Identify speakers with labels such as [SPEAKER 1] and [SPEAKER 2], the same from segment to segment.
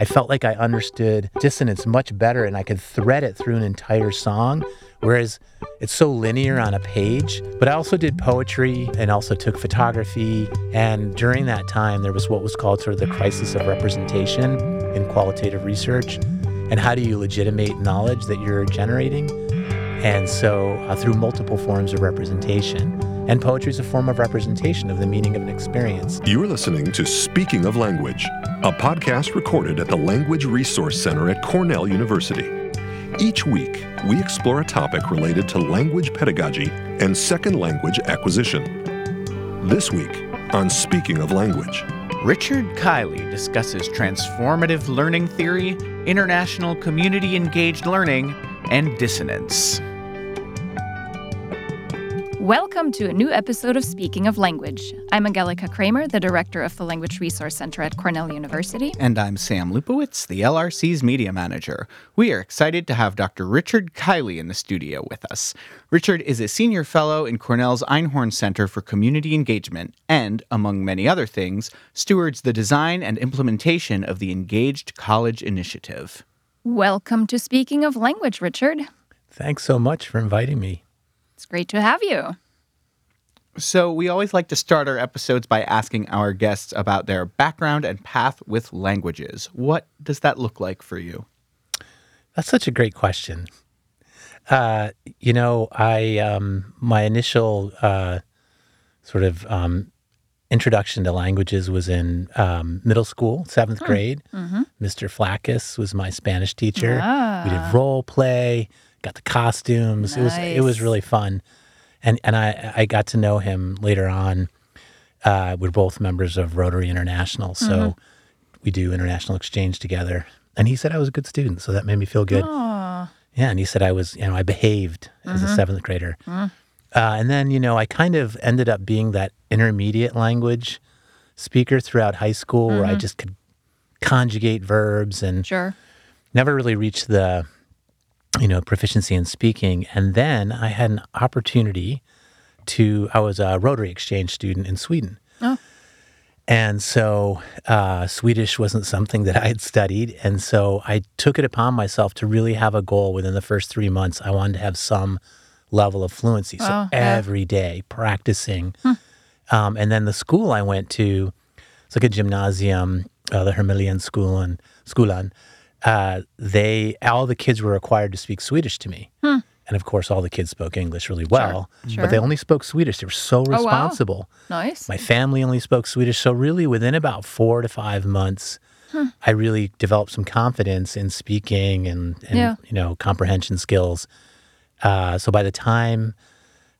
[SPEAKER 1] I felt like I understood dissonance much better and I could thread it through an entire song. Whereas it's so linear on a page. But I also did poetry and also took photography. And during that time, there was what was called sort of the crisis of representation in qualitative research. And how do you legitimate knowledge that you're generating? And so, uh, through multiple forms of representation. And poetry is a form of representation of the meaning of an experience.
[SPEAKER 2] You're listening to Speaking of Language, a podcast recorded at the Language Resource Center at Cornell University. Each week, we explore a topic related to language pedagogy and second language acquisition. This week on Speaking of Language,
[SPEAKER 3] Richard Kiely discusses transformative learning theory, international community engaged learning, and dissonance.
[SPEAKER 4] Welcome to a new episode of Speaking of Language. I'm Angelika Kraemer, the director of the Language Resource Center at Cornell University.
[SPEAKER 3] And I'm Sam Lupowitz, the LRC's media manager. We are excited to have Dr. Richard Kiely in the studio with us. Richard is a senior fellow in Cornell's Einhorn Center for Community Engagement and, among many other things, stewards the design and implementation of the Engaged College Initiative.
[SPEAKER 4] Welcome to Speaking of Language, Richard.
[SPEAKER 1] Thanks so much for inviting me.
[SPEAKER 4] It's great to have you.
[SPEAKER 3] So, we always like to start our episodes by asking our guests about their background and path with languages. What does that look like for you?
[SPEAKER 1] That's such a great question. Uh, you know, I um, my initial uh, sort of um, introduction to languages was in um, middle school, seventh grade. Mr. Flaccus was my Spanish teacher. We
[SPEAKER 4] Ah.
[SPEAKER 1] did role play, got the costumes. It was it was really fun, and and I I got to know him later on. Uh, we're both members of Rotary International, so we do international exchange together. And he said I was a good student, so that made me feel good.
[SPEAKER 4] Aw.
[SPEAKER 1] Yeah, and he said I was, you know, I behaved as
[SPEAKER 4] Mm-hmm.
[SPEAKER 1] a seventh grader. Uh, and then, you know, I kind of ended up being that intermediate language speaker throughout high school where I
[SPEAKER 4] Mm-hmm.
[SPEAKER 1] just could conjugate verbs and
[SPEAKER 4] Sure.
[SPEAKER 1] never really reached the, you know, proficiency in speaking. And then I had an opportunity to, I was a Rotary exchange student in Sweden.
[SPEAKER 4] Oh.
[SPEAKER 1] And so uh, Swedish wasn't something that I had studied. And so I took it upon myself to really have a goal within the first three months. I wanted to have some level of fluency. So
[SPEAKER 4] Oh, yeah.
[SPEAKER 1] every day practicing. Um, and then the school I went to, it's like a gymnasium, uh, the Hermelian School and Skolan. Uh, they all the kids were required to speak Swedish to me, and of course, all the kids spoke English really well.
[SPEAKER 4] sure.
[SPEAKER 1] But they only spoke Swedish. They were so
[SPEAKER 4] wow.
[SPEAKER 1] responsible.
[SPEAKER 4] Nice.
[SPEAKER 1] My family only spoke Swedish. So, really, within about four to five months, I really developed some confidence in speaking and, and
[SPEAKER 4] Yeah.
[SPEAKER 1] you know, comprehension skills. Uh, so, by the time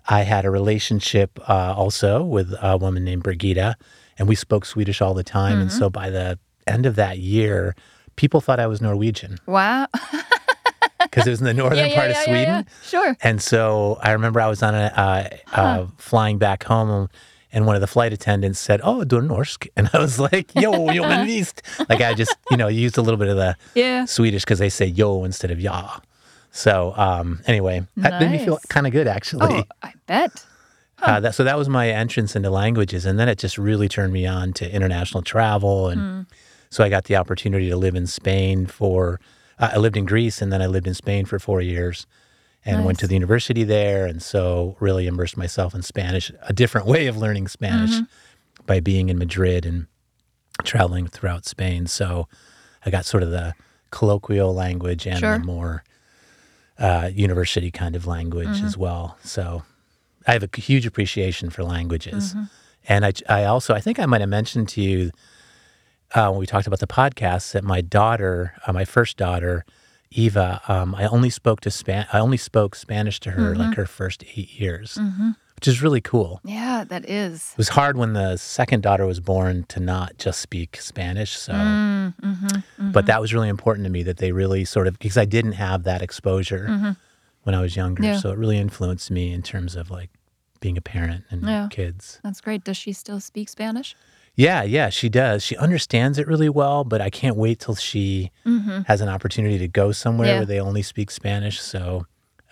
[SPEAKER 1] I had a relationship uh, also with a woman named Brigida, and we spoke Swedish all the time. And
[SPEAKER 4] Mm-hmm.
[SPEAKER 1] so, by the end of that year, people thought I was Norwegian
[SPEAKER 4] wow.
[SPEAKER 1] because it was in the northern
[SPEAKER 4] yeah, yeah,
[SPEAKER 1] part of Sweden.
[SPEAKER 4] Yeah, yeah. Sure.
[SPEAKER 1] And so I remember I was on a uh, uh, flying back home, and one of the flight attendants said, "Oh, du norsk," and I was like, "Yo, yo, men visst." Like I just, you know, used a little bit of the
[SPEAKER 4] Yeah.
[SPEAKER 1] Swedish because they say "yo" instead of "ja." So um, anyway, that made me feel kind of good actually.
[SPEAKER 4] Oh, I bet.
[SPEAKER 1] Uh, that, so that was my entrance into languages, and then it just really turned me on to international travel, and
[SPEAKER 4] Hmm.
[SPEAKER 1] So I got the opportunity to live in Spain for. Uh, I lived in Greece, and then I lived in Spain for four years, and went to the university there, and so really immersed myself in Spanish, a different way of learning Spanish
[SPEAKER 4] Mm-hmm.
[SPEAKER 1] by being in Madrid and traveling throughout Spain. So I got sort of the colloquial language and
[SPEAKER 4] Sure.
[SPEAKER 1] the more uh, university kind of language
[SPEAKER 4] Mm-hmm.
[SPEAKER 1] as well. So I have a huge appreciation for languages.
[SPEAKER 4] Mm-hmm.
[SPEAKER 1] And I, I also, I think I might have mentioned to you uh, when we talked about the podcast that my daughter, uh, my first daughter, Eva, um, I only spoke to Span, I only spoke Spanish to her
[SPEAKER 4] Mm-hmm.
[SPEAKER 1] like her first eight years, which is really cool.
[SPEAKER 4] Yeah, that is.
[SPEAKER 1] It was hard when the second daughter was born to not just speak Spanish. So,
[SPEAKER 4] Mm-hmm.
[SPEAKER 1] but that was really important to me that they really sort of because I didn't have that exposure when I was younger.
[SPEAKER 4] Mm-hmm. Yeah.
[SPEAKER 1] So it really influenced me in terms of like being a parent and
[SPEAKER 4] Yeah.
[SPEAKER 1] kids.
[SPEAKER 4] That's great. Does she still speak Spanish?
[SPEAKER 1] Yeah, yeah, she does. She understands it really well, but I can't wait till she has an opportunity to go somewhere
[SPEAKER 4] Mm-hmm. Yeah.
[SPEAKER 1] where they only speak Spanish. So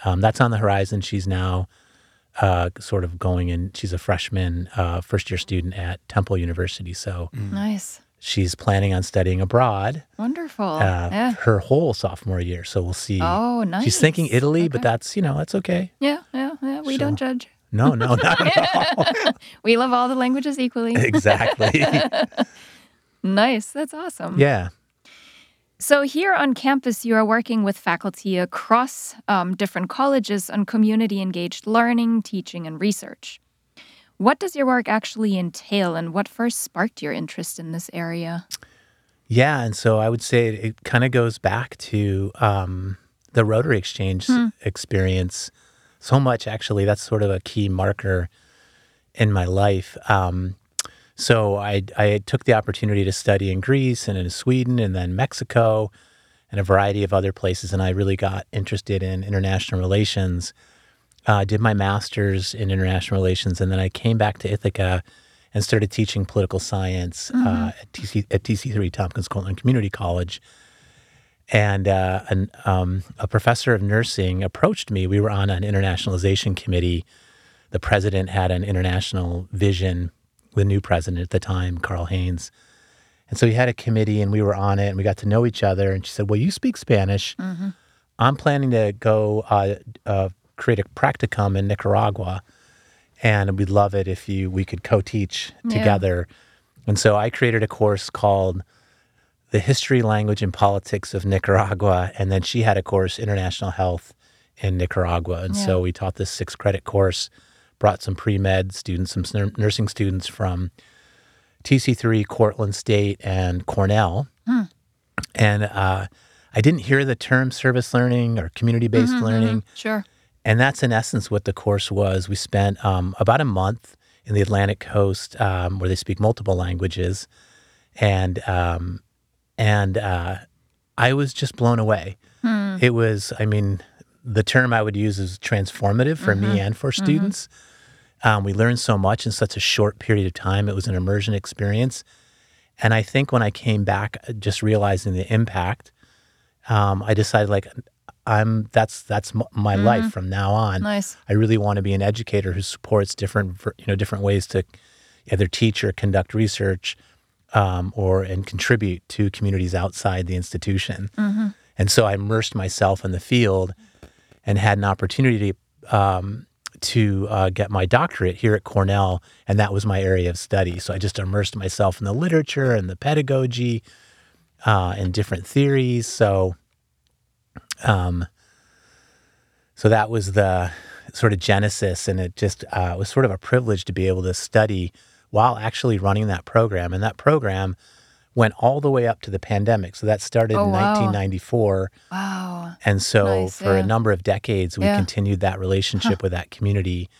[SPEAKER 1] um, that's on the horizon. She's now uh, sort of going in. She's a freshman, uh, first year student at Temple University. So
[SPEAKER 4] Nice.
[SPEAKER 1] she's planning on studying abroad
[SPEAKER 4] Wonderful.
[SPEAKER 1] uh,
[SPEAKER 4] yeah.
[SPEAKER 1] her whole sophomore year. So we'll see.
[SPEAKER 4] Oh, nice.
[SPEAKER 1] She's thinking Italy, but that's, you know, that's okay.
[SPEAKER 4] Yeah, yeah, yeah. We don't judge.
[SPEAKER 1] No, no, not at all.
[SPEAKER 4] We love all the languages equally.
[SPEAKER 1] exactly.
[SPEAKER 4] nice. That's awesome.
[SPEAKER 1] yeah.
[SPEAKER 4] So, here on campus, you are working with faculty across um, different colleges on community engaged learning, teaching, and research. What does your work actually entail, and what first sparked your interest in this area?
[SPEAKER 1] Yeah, and so I would say it, it kind of goes back to um, the Rotary Exchange
[SPEAKER 4] Hmm.
[SPEAKER 1] experience. So much, actually, that's sort of a key marker in my life. Um, so I, I took the opportunity to study in Greece and in Sweden and then Mexico and a variety of other places, and I really got interested in international relations. Uh, did my master's in international relations, and then I came back to Ithaca and started teaching political science uh, at, TC, at TC3 Tompkins Cortland Community College. And uh, an, um, a professor of nursing approached me. We were on an internationalization committee. The president had an international vision, the new president at the time, Carl Haynes. And so he had a committee and we were on it and we got to know each other. And she said, Well, you speak Spanish. I'm planning to go uh, uh, create a practicum in Nicaragua. And we'd love it if you we could co-teach
[SPEAKER 4] Yeah.
[SPEAKER 1] together. And so I created a course called The History, Language, and Politics of Nicaragua. And then she had a course, International Health in Nicaragua. And so we taught this six credit course, brought some pre med students, some nursing students from TC3, Cortland State, and Cornell. And uh, I didn't hear the term service learning or community based learning.
[SPEAKER 4] Sure.
[SPEAKER 1] And that's in essence what the course was. We spent um, about a month in the Atlantic coast um, where they speak multiple languages. And, um, and uh, I was just blown away. It was, I mean, the term I would use is transformative for me and for students. Um, we learned so much in such a short period of time. It was an immersion experience. And I think when I came back, uh, just realizing the impact, um, I decided like I'm that's that's my life from now on.
[SPEAKER 4] Nice.
[SPEAKER 1] I really want to be an educator who supports different you know different ways to either teach or conduct research um, or and contribute to communities outside the institution. And so I immersed myself in the field and had an opportunity um, to uh, get my doctorate here at Cornell, and that was my area of study. So I just immersed myself in the literature and the pedagogy uh, and different theories. So, um, so that was the sort of genesis, and it just uh, was sort of a privilege to be able to study while actually running that program. And that program went all the way up to the pandemic. So that started
[SPEAKER 4] Oh,
[SPEAKER 1] in
[SPEAKER 4] wow.
[SPEAKER 1] 1994.
[SPEAKER 4] Wow.
[SPEAKER 1] And so
[SPEAKER 4] Nice,
[SPEAKER 1] for
[SPEAKER 4] yeah.
[SPEAKER 1] a number of decades, we
[SPEAKER 4] Yeah.
[SPEAKER 1] continued that relationship with that community.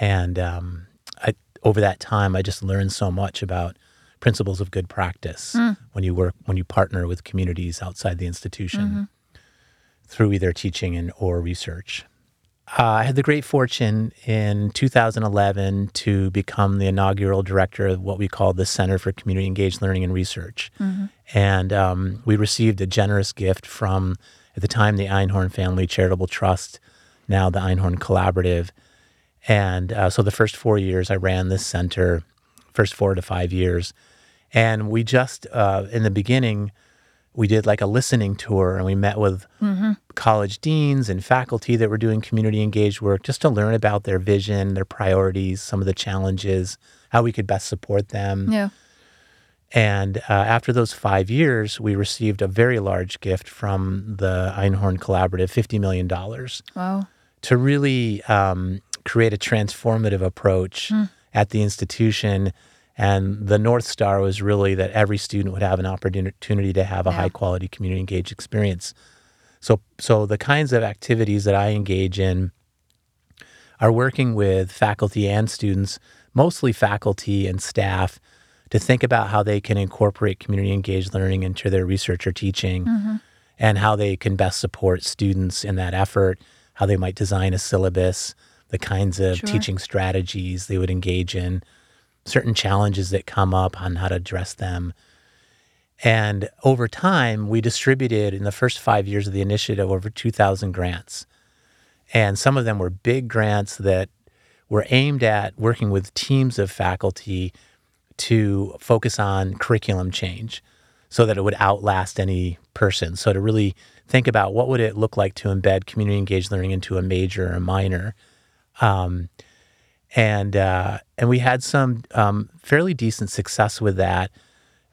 [SPEAKER 1] And um, I, over that time, I just learned so much about principles of good practice
[SPEAKER 4] Hmm.
[SPEAKER 1] when you work, when you partner with communities outside the institution
[SPEAKER 4] Mm-hmm.
[SPEAKER 1] through either teaching and or research. Uh, I had the great fortune in 2011 to become the inaugural director of what we call the Center for Community Engaged Learning and Research. And um, we received a generous gift from, at the time, the Einhorn Family Charitable Trust, now the Einhorn Collaborative. And uh, so the first four years I ran this center, first four to five years. And we just, uh, in the beginning, we did like a listening tour and we met with college deans and faculty that were doing community engaged work just to learn about their vision, their priorities, some of the challenges, how we could best support them.
[SPEAKER 4] Yeah.
[SPEAKER 1] And uh, after those five years, we received a very large gift from the Einhorn Collaborative $50 million
[SPEAKER 4] Wow.
[SPEAKER 1] to really um, create a transformative approach at the institution. And the North Star was really that every student would have an opportunity to have a
[SPEAKER 4] Yeah.
[SPEAKER 1] high quality community engaged experience. So, so the kinds of activities that I engage in are working with faculty and students, mostly faculty and staff, to think about how they can incorporate community engaged learning into their research or teaching mm-hmm. and how they can best support students in that effort, how they might design a syllabus, the kinds of
[SPEAKER 4] Sure.
[SPEAKER 1] teaching strategies they would engage in, certain challenges that come up on how to address them. And over time, we distributed in the first five years of the initiative over 2,000 grants. And some of them were big grants that were aimed at working with teams of faculty to focus on curriculum change so that it would outlast any person. So to really think about what would it look like to embed community engaged learning into a major or a minor. Um, and uh, and we had some um, fairly decent success with that.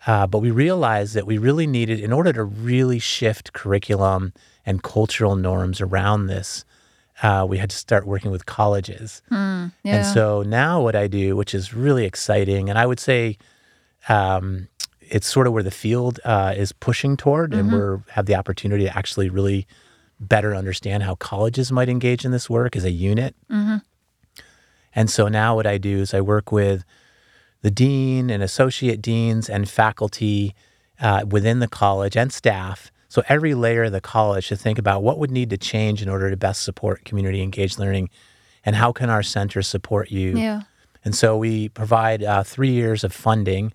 [SPEAKER 1] Uh, but we realized that we really needed, in order to really shift curriculum and cultural norms around this, uh, we had to start working with colleges.
[SPEAKER 4] Mm, yeah.
[SPEAKER 1] And so now what I do, which is really exciting, and I would say um, it's sort of where the field uh, is pushing toward, and we have the opportunity to actually really better understand how colleges might engage in this work as a unit. And so now what I do is I work with the dean and associate deans and faculty uh, within the college and staff. So every layer of the college to think about what would need to change in order to best support community engaged learning, and how can our center support you.
[SPEAKER 4] yeah.
[SPEAKER 1] And so we provide uh, three years of funding.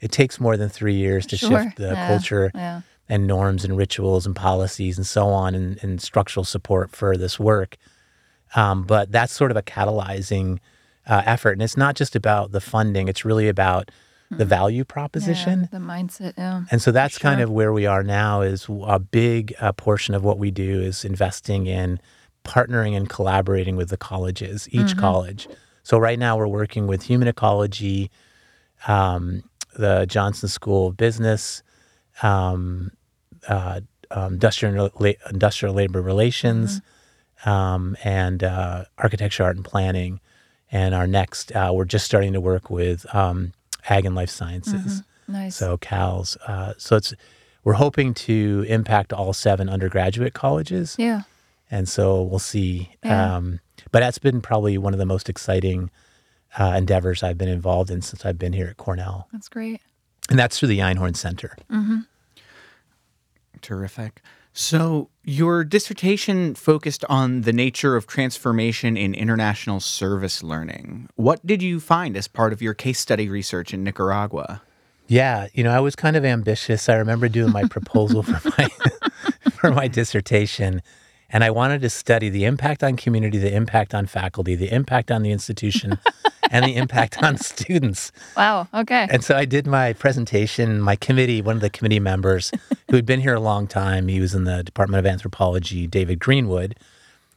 [SPEAKER 1] It takes more than three years to
[SPEAKER 4] Sure.
[SPEAKER 1] shift the
[SPEAKER 4] Yeah,
[SPEAKER 1] culture
[SPEAKER 4] yeah.
[SPEAKER 1] and norms and rituals and policies and so on and, and structural support for this work. Um, but that's sort of a catalyzing uh, effort. And it's not just about the funding, it's really about the value proposition.
[SPEAKER 4] Yeah, the mindset. Yeah.
[SPEAKER 1] And so that's kind of where we are now is a big uh, portion of what we do is investing in partnering and collaborating with the colleges, each
[SPEAKER 4] Mm-hmm.
[SPEAKER 1] college. So right now we're working with human ecology, um, the Johnson School of Business, um, uh, um, industrial, industrial labor relations,
[SPEAKER 4] Mm-hmm.
[SPEAKER 1] Um, and uh, architecture, art, and planning. And our next, uh, we're just starting to work with um, ag and life sciences.
[SPEAKER 4] Nice.
[SPEAKER 1] So CALS. Uh, so it's we're hoping to impact all seven undergraduate colleges,
[SPEAKER 4] yeah.
[SPEAKER 1] and so we'll see.
[SPEAKER 4] Yeah.
[SPEAKER 1] Um, but that's been probably one of the most exciting uh, endeavors I've been involved in since I've been here at Cornell,
[SPEAKER 4] That's great.
[SPEAKER 1] and that's through the Einhorn Center.
[SPEAKER 3] Terrific. So, your dissertation focused on the nature of transformation in international service learning. What did you find as part of your case study research in Nicaragua?
[SPEAKER 1] Yeah, you know, I was kind of ambitious. I remember doing my proposal for my for my dissertation, and I wanted to study the impact on community, the impact on faculty, the impact on the institution, and the impact on students.
[SPEAKER 4] Wow. Okay.
[SPEAKER 1] And so I did my presentation. My committee, one of the committee members who had been here a long time, he was in the Department of Anthropology, David Greenwood,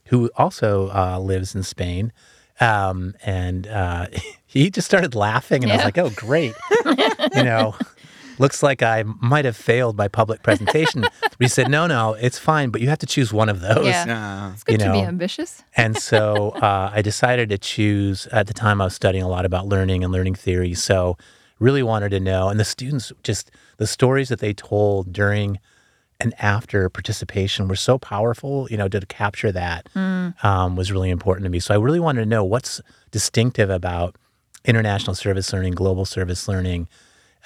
[SPEAKER 1] who also uh, lives in Spain. Um, and uh, he just started laughing, and I was like, oh, great. you know, looks like I might have failed my public presentation. But he said, no, no, it's fine, but you have to choose one of those.
[SPEAKER 4] Yeah.
[SPEAKER 3] Uh,
[SPEAKER 4] it's good
[SPEAKER 1] you
[SPEAKER 4] to be ambitious.
[SPEAKER 1] And so uh, I decided to choose, at the time I was studying a lot about learning and learning theory. So really wanted to know. And the students just, the stories that they told during and after participation were so powerful, you know, to capture that um, was really important to me. So I really wanted to know what's distinctive about international service learning, global service learning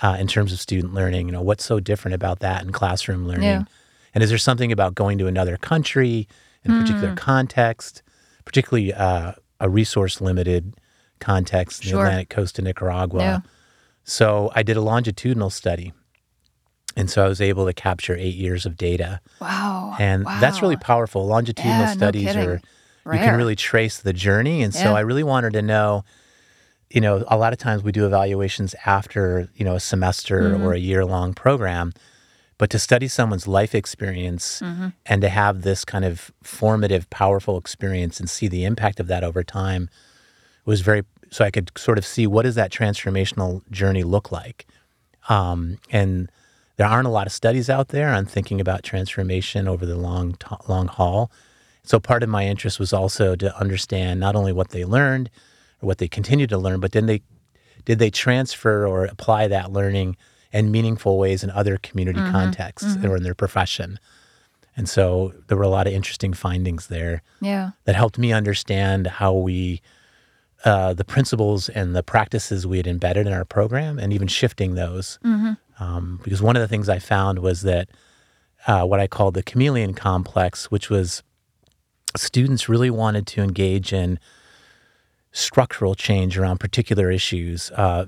[SPEAKER 1] uh, in terms of student learning. You know, what's so different about that in classroom learning?
[SPEAKER 4] Yeah.
[SPEAKER 1] And is there something about going to another country in a
[SPEAKER 4] Hmm.
[SPEAKER 1] particular context, particularly uh, a resource limited context in
[SPEAKER 4] Sure.
[SPEAKER 1] the Atlantic coast of Nicaragua?
[SPEAKER 4] Yeah.
[SPEAKER 1] So I did a longitudinal study. And so I was able to capture eight years of data.
[SPEAKER 4] Wow.
[SPEAKER 1] And that's really powerful. Longitudinal
[SPEAKER 4] Yeah,
[SPEAKER 1] studies
[SPEAKER 4] kidding.
[SPEAKER 1] are, you can really trace the journey. And so I really wanted to know, you know, a lot of times we do evaluations after, you know, a semester
[SPEAKER 4] Mm-hmm.
[SPEAKER 1] or a year long program. But to study someone's life experience
[SPEAKER 4] Mm-hmm.
[SPEAKER 1] and to have this kind of formative, powerful experience and see the impact of that over time was very, so I could sort of see what does that transformational journey look like. Um, and there aren't a lot of studies out there on thinking about transformation over the long, t- long haul. So part of my interest was also to understand not only what they learned or what they continue to learn, but then they did they transfer or apply that learning in meaningful ways in other community contexts or in their profession. And so there were a lot of interesting findings there
[SPEAKER 4] yeah.
[SPEAKER 1] that helped me understand how we uh, the principles and the practices we had embedded in our program and even shifting those um, because one of the things i found was that uh, what i called the chameleon complex which was students really wanted to engage in structural change around particular issues uh,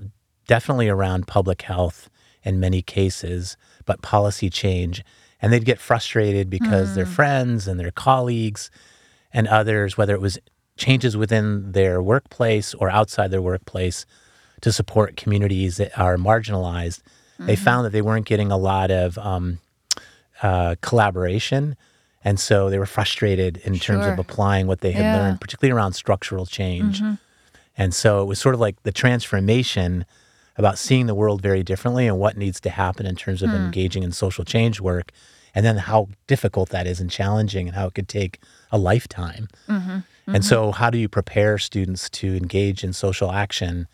[SPEAKER 1] definitely around public health in many cases but policy change. And they'd get frustrated because their friends and their colleagues and others, whether it was changes within their workplace or outside their workplace, to support communities that are marginalized, they found that they weren't getting a lot of um, uh, collaboration. And so they were frustrated in terms of applying what they had
[SPEAKER 4] Yeah.
[SPEAKER 1] learned, particularly around structural change. Mm-hmm. And so it was sort of like the transformation about seeing the world very differently and what needs to happen in terms of hmm. engaging in social change work, and then how difficult that is and challenging, and how it could take a lifetime. Mm-hmm. And so, mm-hmm. how do you prepare students to engage in social action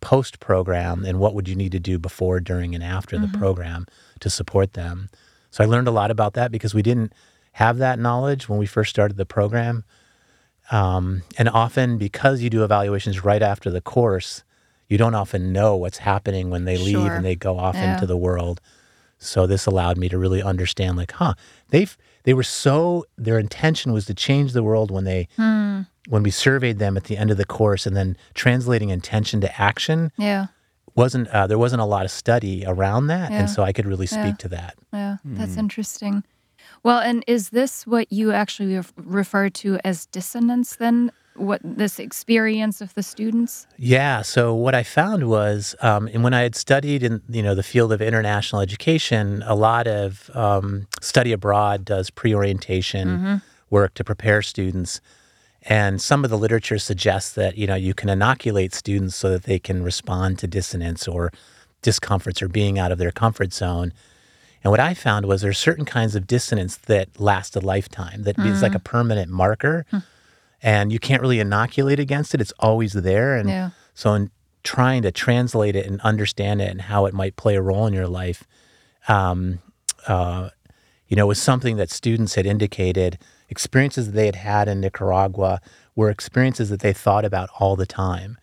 [SPEAKER 1] post program, and what would you need to do before, during, and after the program to support them? So, I learned a lot about that because we didn't have that knowledge when we first started the program. Um, and often, because you do evaluations right after the course, you don't often know what's happening when they leave
[SPEAKER 4] Sure.
[SPEAKER 1] and they go off
[SPEAKER 4] Yeah.
[SPEAKER 1] into the world. So this allowed me to really understand, like, huh, they've they were so their intention was to change the world when they
[SPEAKER 4] Hmm.
[SPEAKER 1] when we surveyed them at the end of the course, and then translating intention to action
[SPEAKER 4] Yeah.
[SPEAKER 1] wasn't uh, there wasn't a lot of study around that,
[SPEAKER 4] Yeah.
[SPEAKER 1] and so I could really speak
[SPEAKER 4] Yeah.
[SPEAKER 1] to that.
[SPEAKER 4] Yeah, that's interesting. Well, and is this what you actually refer to as dissonance then? What this experience of the students?
[SPEAKER 1] Yeah. So what I found was, um, and when I had studied in you know the field of international education, a lot of um, study abroad does pre-orientation work to prepare students, and some of the literature suggests that you know you can inoculate students so that they can respond to dissonance or discomforts or being out of their comfort zone. And what I found was there's certain kinds of dissonance that last a lifetime, that is like a permanent marker, and you can't really inoculate against it. It's always there. And
[SPEAKER 4] Yeah.
[SPEAKER 1] so, in trying to translate it and understand it and how it might play a role in your life, um, uh, you know, was something that students had indicated experiences that they had had in Nicaragua were experiences that they thought about all the time.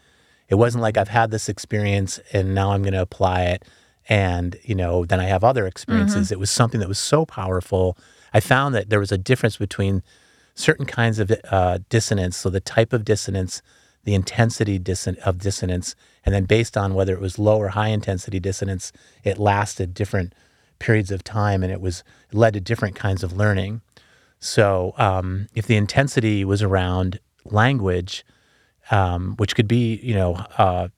[SPEAKER 1] It wasn't like I've had this experience and now I'm going to apply it and, you know, then I have other experiences. It was something that was so powerful. I found that there was a difference between certain kinds of uh, dissonance, so the type of dissonance, the intensity disson- of dissonance, and then based on whether it was low or high intensity dissonance, it lasted different periods of time and it was it led to different kinds of learning. So um, if the intensity was around language, um, which could be, you know, uh,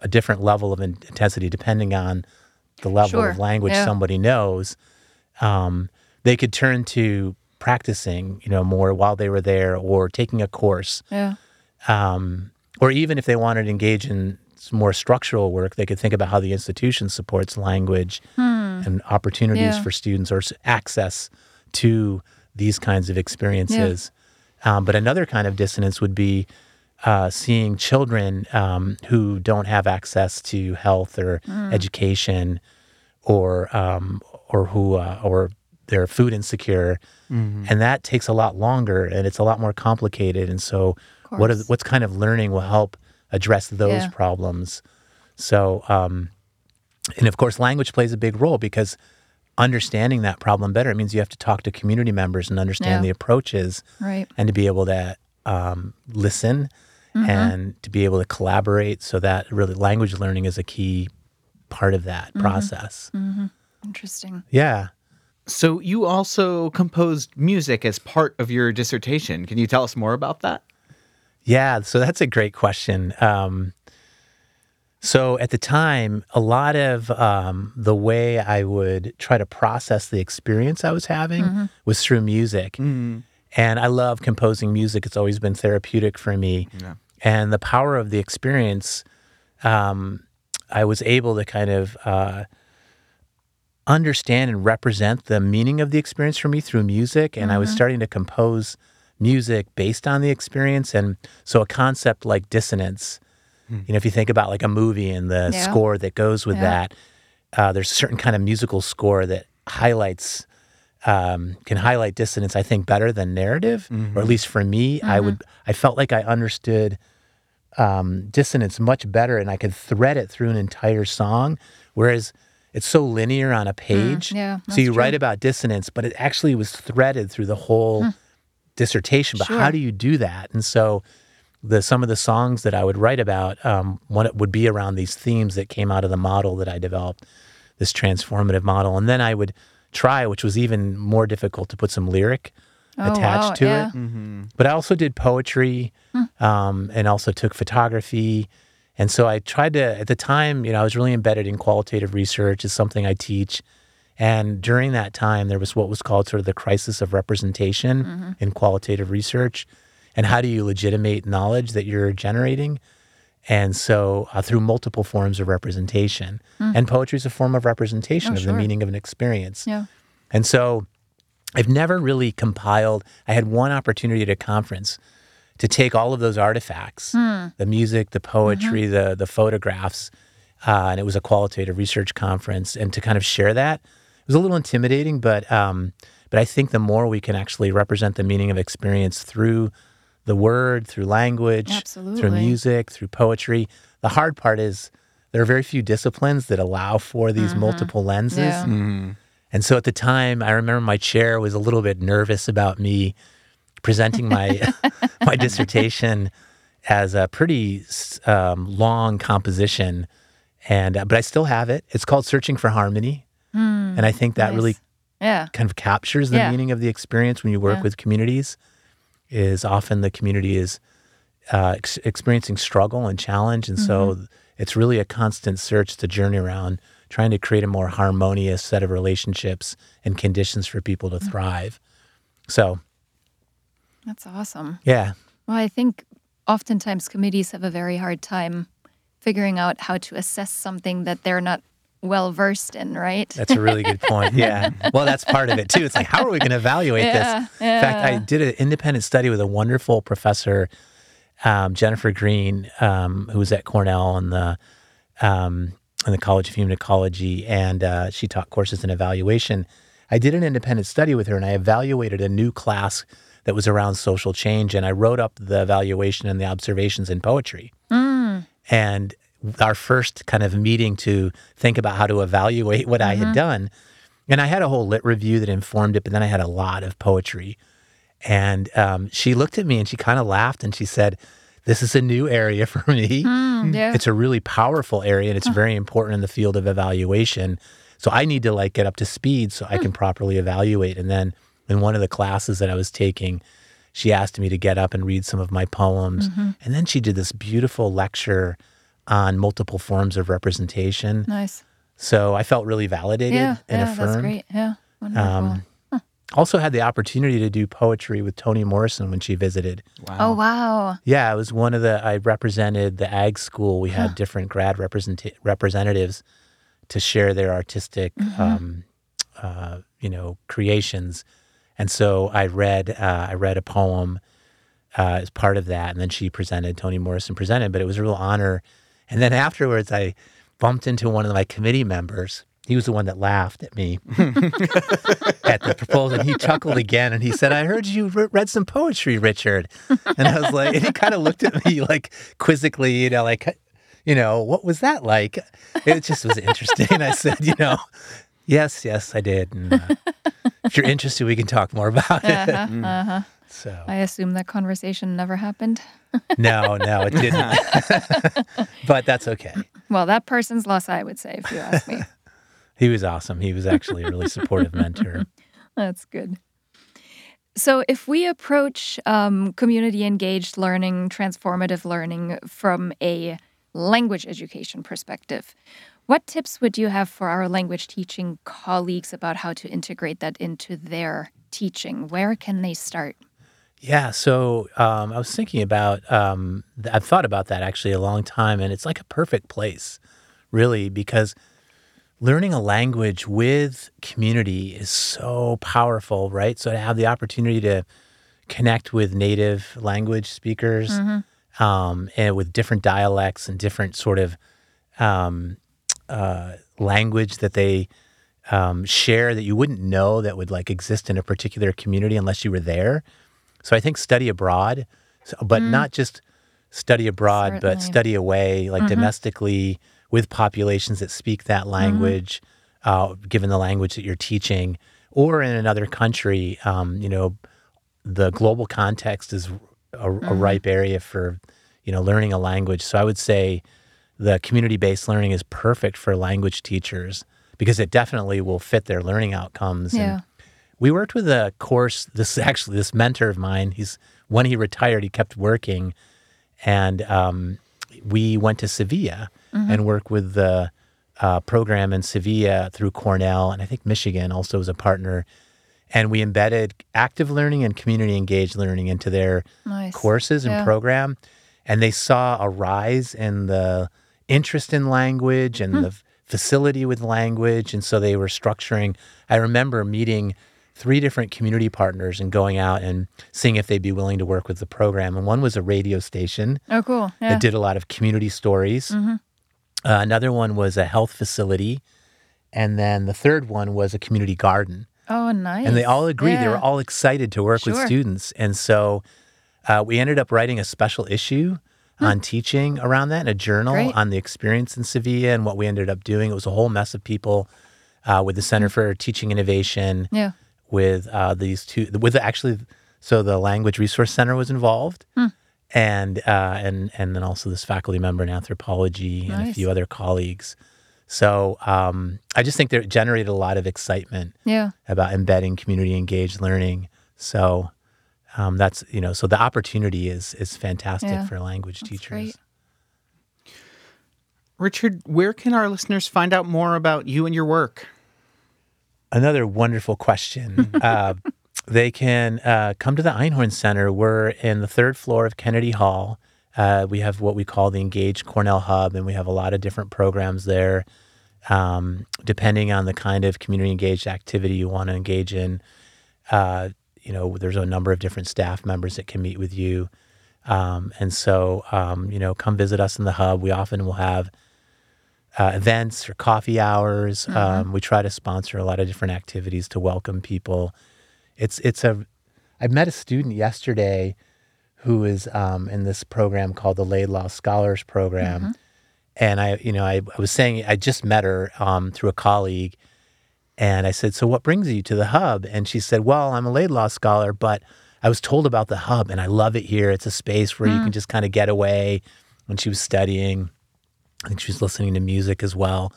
[SPEAKER 1] a different level of intensity depending on the level
[SPEAKER 4] Sure.
[SPEAKER 1] of language
[SPEAKER 4] Yeah.
[SPEAKER 1] somebody knows, um, they could turn to practicing, you know, more while they were there or taking a course.
[SPEAKER 4] Yeah.
[SPEAKER 1] Um, or even if they wanted to engage in some more structural work, they could think about how the institution supports language and opportunities
[SPEAKER 4] Yeah.
[SPEAKER 1] for students or access to these kinds of experiences. Um, but another kind of dissonance would be uh, seeing children um, who don't have access to health or education, or um, or who uh, or they're food insecure, and that takes a lot longer and it's a lot more complicated. And so, what the, what's kind of learning will help address those
[SPEAKER 4] Yeah.
[SPEAKER 1] problems. So, um, and of course, language plays a big role because understanding that problem better it means you have to talk to community members and understand
[SPEAKER 4] Yeah.
[SPEAKER 1] the approaches
[SPEAKER 4] Right.
[SPEAKER 1] and to be able to um, listen and to be able to collaborate so that really language learning is a key part of that mm-hmm. process mm-hmm.
[SPEAKER 4] Interesting.
[SPEAKER 1] yeah
[SPEAKER 3] So you also composed music as part of your dissertation. Can you tell us more about that?
[SPEAKER 1] Yeah, so that's a great question. Um, so at the time, a lot of um, the way I would try to process the experience I was having was through music. And I love composing music, it's always been therapeutic for me.
[SPEAKER 3] Yeah.
[SPEAKER 1] And the power of the experience, um, I was able to kind of uh, understand and represent the meaning of the experience for me through music. And I was starting to compose music based on the experience. And so a concept like dissonance, you know, if you think about like a movie and the
[SPEAKER 4] Yeah.
[SPEAKER 1] score that goes with
[SPEAKER 4] Yeah.
[SPEAKER 1] that, uh, there's a certain kind of musical score that highlights um, can highlight dissonance, I think, better than narrative, or at least for me, I would I felt like I understood um, dissonance much better, and I could thread it through an entire song, whereas it's so linear on a page.
[SPEAKER 4] yeah,
[SPEAKER 1] so
[SPEAKER 4] that's
[SPEAKER 1] you write about dissonance, but it actually was threaded through the whole dissertation. But how do you do that? And so the some of the songs that I would write about, um, one it would be around these themes that came out of the model that I developed, this transformative model, and then I would try, which was even more difficult, to put some lyric
[SPEAKER 4] Oh,
[SPEAKER 1] attached
[SPEAKER 4] wow,
[SPEAKER 1] to
[SPEAKER 4] yeah.
[SPEAKER 1] it. But I also did poetry, hmm. um, and also took photography, And so I tried to, at the time, you know, I was really embedded in qualitative research, is something I teach. And during that time, there was what was called sort of the crisis of representation mm-hmm. in qualitative research. And how do you legitimate knowledge that you're generating? And so, uh, through multiple forms of representation, and poetry is a form of representation
[SPEAKER 4] Oh,
[SPEAKER 1] of
[SPEAKER 4] sure.
[SPEAKER 1] the meaning of an experience.
[SPEAKER 4] Yeah.
[SPEAKER 1] And so I've never really compiled, I had one opportunity at a conference to take all of those artifacts the music, the poetry, the, the photographs, uh, and it was a qualitative research conference, and to kind of share that. It was a little intimidating, but, um, but I think the more we can actually represent the meaning of experience through the word, through language, through music, through poetry, the hard part is there are very few disciplines that allow for these multiple lenses.
[SPEAKER 4] Yeah.
[SPEAKER 1] And so at the time, I remember my chair was a little bit nervous about me presenting my my dissertation as a pretty um, long composition, and uh, but I still have it. It's called "Searching for Harmony," and I think that really
[SPEAKER 4] Yeah.
[SPEAKER 1] kind of captures the
[SPEAKER 4] Yeah.
[SPEAKER 1] meaning of the experience when you work
[SPEAKER 4] Yeah.
[SPEAKER 1] with communities. Is often the community is uh, ex- experiencing struggle and challenge, and so
[SPEAKER 4] Mm-hmm.
[SPEAKER 1] it's really a constant search to journey around trying to create a more harmonious set of relationships and conditions for people to
[SPEAKER 4] Mm.
[SPEAKER 1] thrive. So,
[SPEAKER 4] That's awesome.
[SPEAKER 1] yeah,
[SPEAKER 4] Well, I think oftentimes committees have a very hard time figuring out how to assess something that they're not well versed in, right?
[SPEAKER 1] that's a really good point. Yeah, well, that's part of it too. It's like, how are we going to evaluate
[SPEAKER 4] Yeah,
[SPEAKER 1] this? In fact, I did an independent study with a wonderful professor, um, Jennifer Greene, um, who was at Cornell in the um, in the College of Human Ecology, and uh, she taught courses in evaluation. I did an independent study with her, and I evaluated a new class that was around social change, and I wrote up the evaluation and the observations in poetry. And our first kind of meeting to think about how to evaluate what I had done. And I had a whole lit review that informed it, but then I had a lot of poetry. And um, she looked at me and she kind of laughed and she said, This is a new area for me.
[SPEAKER 4] Mm, yeah.
[SPEAKER 1] It's a really powerful area and it's very important in the field of evaluation. So I need to like get up to speed so I can properly evaluate. And then in one of the classes that I was taking, she asked me to get up and read some of my poems. And then she did this beautiful lecture on multiple forms of representation.
[SPEAKER 4] nice.
[SPEAKER 1] So I felt really validated
[SPEAKER 4] Yeah.
[SPEAKER 1] and
[SPEAKER 4] Yeah.
[SPEAKER 1] affirmed.
[SPEAKER 4] That's great. Yeah. Wonderful.
[SPEAKER 1] Um, Also had the opportunity to do poetry with Toni Morrison when she visited. Wow.
[SPEAKER 4] oh, wow.
[SPEAKER 1] Yeah, it was one of the I represented the ag school. We had different grad represent- representatives to share their artistic, um, uh, you know, creations. And so I read uh, I read a poem uh, as part of that, and then she presented. Toni Morrison presented, but it was a real honor. And then afterwards, I bumped into one of my committee members. He was the one that laughed at me at the proposal. And he chuckled again and he said, I heard you re- read some poetry, Richard. And I was like, and he kind of looked at me like quizzically, you know, like, you know, what was that like? It just was interesting. I said, you know, yes, yes, I did. And uh, if you're interested, we can talk more about it.
[SPEAKER 4] Uh-huh, uh-huh.
[SPEAKER 1] So,
[SPEAKER 4] I assume that conversation never happened.
[SPEAKER 1] no, no, it didn't. but that's okay.
[SPEAKER 4] Well, that person's loss, I would say, if you ask me.
[SPEAKER 1] He was awesome. He was actually a really supportive mentor.
[SPEAKER 4] That's good. So, if we approach um, community engaged learning, transformative learning from a language education perspective, what tips would you have for our language teaching colleagues about how to integrate that into their teaching? Where can they start?
[SPEAKER 1] Yeah, so um, I was thinking about, um, th- I've thought about that actually a long time, and it's like a perfect place, really, because learning a language with community is so powerful, right? So to have the opportunity to connect with native language speakers um, and with different dialects and different sort of um, uh, language that they um, share that you wouldn't know that would like exist in a particular community unless you were there. So I think study abroad, but not just study abroad, but study away, like domestically with populations that speak that language, uh, given the language that you're teaching, or in another country. Um, you know, the global context is a, a ripe area for you know learning a language. So I would say the community-based learning is perfect for language teachers because it definitely will fit their learning outcomes. and
[SPEAKER 4] Yeah.
[SPEAKER 1] We worked with a course. This actually, this mentor of mine. He's when he retired, he kept working, and um, we went to Sevilla and worked with the uh, program in Sevilla through Cornell, and I think Michigan also was a partner. And we embedded active learning and community engaged learning into their
[SPEAKER 4] Nice.
[SPEAKER 1] courses and
[SPEAKER 4] Yeah.
[SPEAKER 1] program. And they saw a rise in the interest in language and the facility with language. And so they were structuring. I remember meeting three different community partners and going out and seeing if they'd be willing to work with the program. And one was a radio station
[SPEAKER 4] Oh, cool. Yeah.
[SPEAKER 1] that did a lot of community stories. Uh, another one was a health facility. And then the third one was a community garden.
[SPEAKER 4] oh, nice.
[SPEAKER 1] And they all agreed. They were all excited to work with students. And so uh, we ended up writing a special issue on teaching around that in a journal
[SPEAKER 4] Great.
[SPEAKER 1] on the experience in Sevilla and what we ended up doing. It was a whole mess of people uh, with the Center for Teaching Innovation,
[SPEAKER 4] Yeah.
[SPEAKER 1] With uh, these two, with actually, so the Language Resource Center was involved. And uh, and and then also this faculty member in anthropology and a few other colleagues. So um, I just think that it generated a lot of excitement
[SPEAKER 4] Yeah.
[SPEAKER 1] about embedding community engaged learning. So um, that's you know so the opportunity is is fantastic
[SPEAKER 4] Yeah,
[SPEAKER 1] for language
[SPEAKER 4] That's
[SPEAKER 1] teachers.
[SPEAKER 4] great.
[SPEAKER 3] Richard, where can our listeners find out more about you and your work?
[SPEAKER 1] Another wonderful question. uh, they can uh, come to the Einhorn Center. We're in the third floor of Kennedy Hall. Uh, we have what we call the Engaged Cornell Hub, and we have a lot of different programs there. Um, depending on the kind of community engaged activity you want to engage in, uh, you know, there's a number of different staff members that can meet with you. Um, and so, um, you know, come visit us in the hub. We often will have uh, events or coffee hours. Um, we try to sponsor a lot of different activities to welcome people. It's it's a. I met a student yesterday who is um, in this program called the Laidlaw Scholars Program, and I, you know, I, I was saying I just met her um, through a colleague, and I said, "So what brings you to the hub?" And she said, "Well, I'm a Laidlaw scholar, but I was told about the hub, and I love it here. It's a space where you can just kind of get away." When she was studying, I think she was listening to music as well.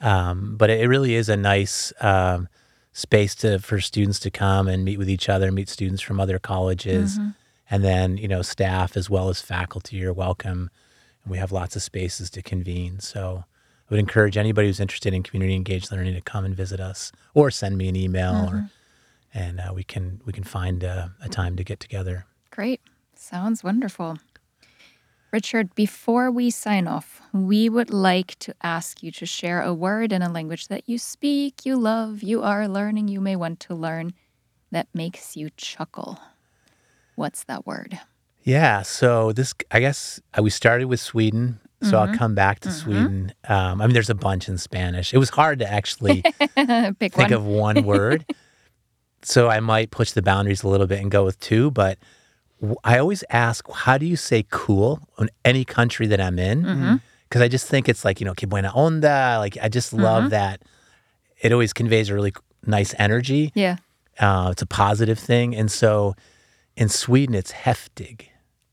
[SPEAKER 1] Um, but it, really is a nice um, space to for students to come and meet with each other, meet students from other colleges, and then you know staff as well as faculty are welcome. And we have lots of spaces to convene. So I would encourage anybody who's interested in community engaged learning to come and visit us, or send me an email, or and uh, we can we can find uh, a time to get together.
[SPEAKER 4] Great. Sounds wonderful. Richard, before we sign off, we would like to ask you to share a word in a language that you speak, you love, you are learning, you may want to learn that makes you chuckle. What's that word?
[SPEAKER 1] Yeah. So this, I guess, uh, we started with Sweden. So I'll come back to Sweden. Um, I mean, there's a bunch in Spanish. It was hard to actually
[SPEAKER 4] Pick
[SPEAKER 1] think
[SPEAKER 4] one.
[SPEAKER 1] of one word. so I might push the boundaries a little bit and go with two. But I always ask, how do you say cool in any country that I'm in? Because I just think it's like, you know, que buena onda. Like, I just love that. It always conveys a really nice energy.
[SPEAKER 4] yeah.
[SPEAKER 1] Uh, it's a positive thing. And so in Sweden, it's heftig.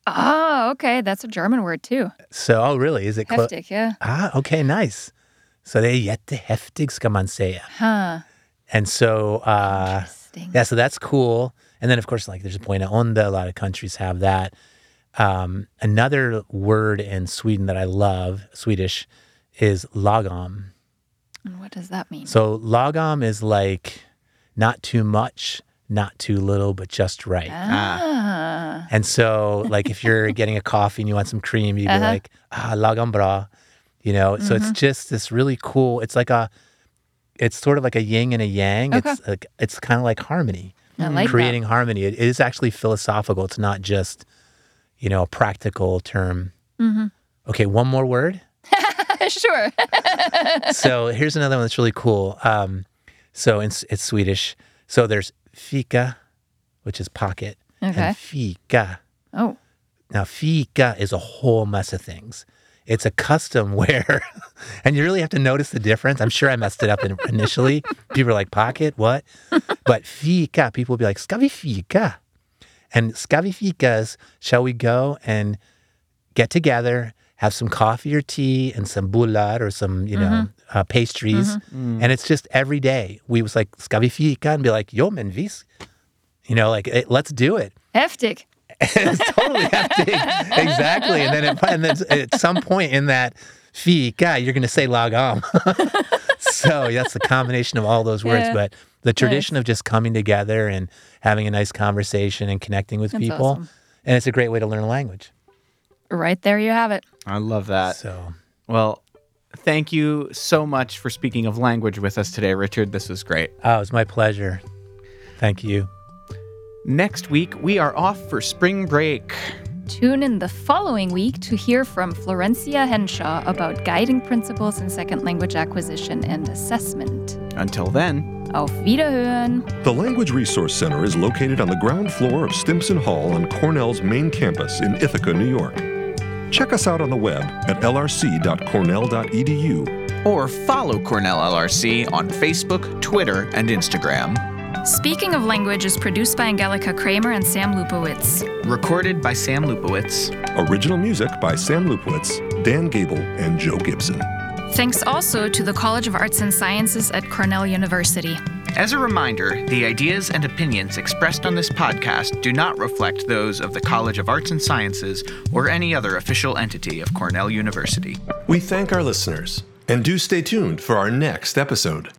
[SPEAKER 4] Oh, okay. That's a German word too.
[SPEAKER 1] So, oh, really? Is it close?
[SPEAKER 4] Heftig, yeah.
[SPEAKER 1] Ah, okay, nice. So det är jättehäftigt ska man säga.
[SPEAKER 4] Huh.
[SPEAKER 1] And so, uh,
[SPEAKER 4] Interesting.
[SPEAKER 1] yeah, so that's cool. And then, of course, like there's a buena onda. A lot of countries have that. Um, another word in Sweden that I love, Swedish, is lagom.
[SPEAKER 4] And what does that mean?
[SPEAKER 1] So lagom is like not too much, not too little, but just right.
[SPEAKER 4] Ah.
[SPEAKER 1] And so, like, if you're getting a coffee and you want some cream, you'd be
[SPEAKER 4] Uh-huh.
[SPEAKER 1] like, ah, lagom bra, you know? So it's just this really cool, it's like a, it's sort of like a yin and a yang.
[SPEAKER 4] Okay.
[SPEAKER 1] It's like, it's kind of like harmony,
[SPEAKER 4] I like
[SPEAKER 1] creating harmony. It is actually philosophical. It's not just, you know, a practical term.
[SPEAKER 4] Mm-hmm.
[SPEAKER 1] Okay, one more word.
[SPEAKER 4] sure.
[SPEAKER 1] so here's another one that's really cool. Um, so it's, it's Swedish. So there's ficka, which is pocket,
[SPEAKER 4] Okay.
[SPEAKER 1] and fika.
[SPEAKER 4] Oh.
[SPEAKER 1] Now, fika is a whole mess of things. It's a custom where, and you really have to notice the difference. I'm sure I messed it up initially. People are like, pocket, what? But fika, people will be like, ska vi fika? And ska vi fikas, shall we go and get together, have some coffee or tea and some bullar or some, you know, uh, pastries. And it's just every day. We was like, ska vi fika? And be like, yo men vis. You know, like, eh, let's do it
[SPEAKER 4] Heftig.
[SPEAKER 1] it's totally hectic. exactly. And then, it, and then at some point in that fika, you're going to say lagom. so that's the combination of all those words.
[SPEAKER 4] Yeah.
[SPEAKER 1] But the tradition of just coming together and having a nice conversation and connecting with
[SPEAKER 4] That's
[SPEAKER 1] people.
[SPEAKER 4] awesome.
[SPEAKER 1] And it's a great way to learn a language.
[SPEAKER 4] Right there, you have it.
[SPEAKER 3] I love that.
[SPEAKER 1] So
[SPEAKER 3] Well, thank you so much for speaking of language with us today, Richard. This was great.
[SPEAKER 1] oh, it was my pleasure. Thank you.
[SPEAKER 3] Next week, we are off for spring break.
[SPEAKER 4] Tune in the following week to hear from Florencia Henshaw about guiding principles in second language acquisition and assessment.
[SPEAKER 3] Until then,
[SPEAKER 4] Auf Wiederhören!
[SPEAKER 2] The Language Resource Center is located on the ground floor of Stimson Hall on Cornell's main campus in Ithaca, New York. Check us out on the web at lrc.cornell.edu
[SPEAKER 3] or follow Cornell LRC on Facebook, Twitter, and Instagram.
[SPEAKER 4] Speaking of Language is produced by Angelika Kraemer and Sam Lupowitz.
[SPEAKER 3] Recorded by Sam Lupowitz.
[SPEAKER 2] Original music by Sam Lupowitz, Dan Gable, and Joe Gibson.
[SPEAKER 4] Thanks also to the College of Arts and Sciences at Cornell University.
[SPEAKER 3] As a reminder, the ideas and opinions expressed on this podcast do not reflect those of the College of Arts and Sciences or any other official entity of Cornell University.
[SPEAKER 2] We thank our listeners and do stay tuned for our next episode.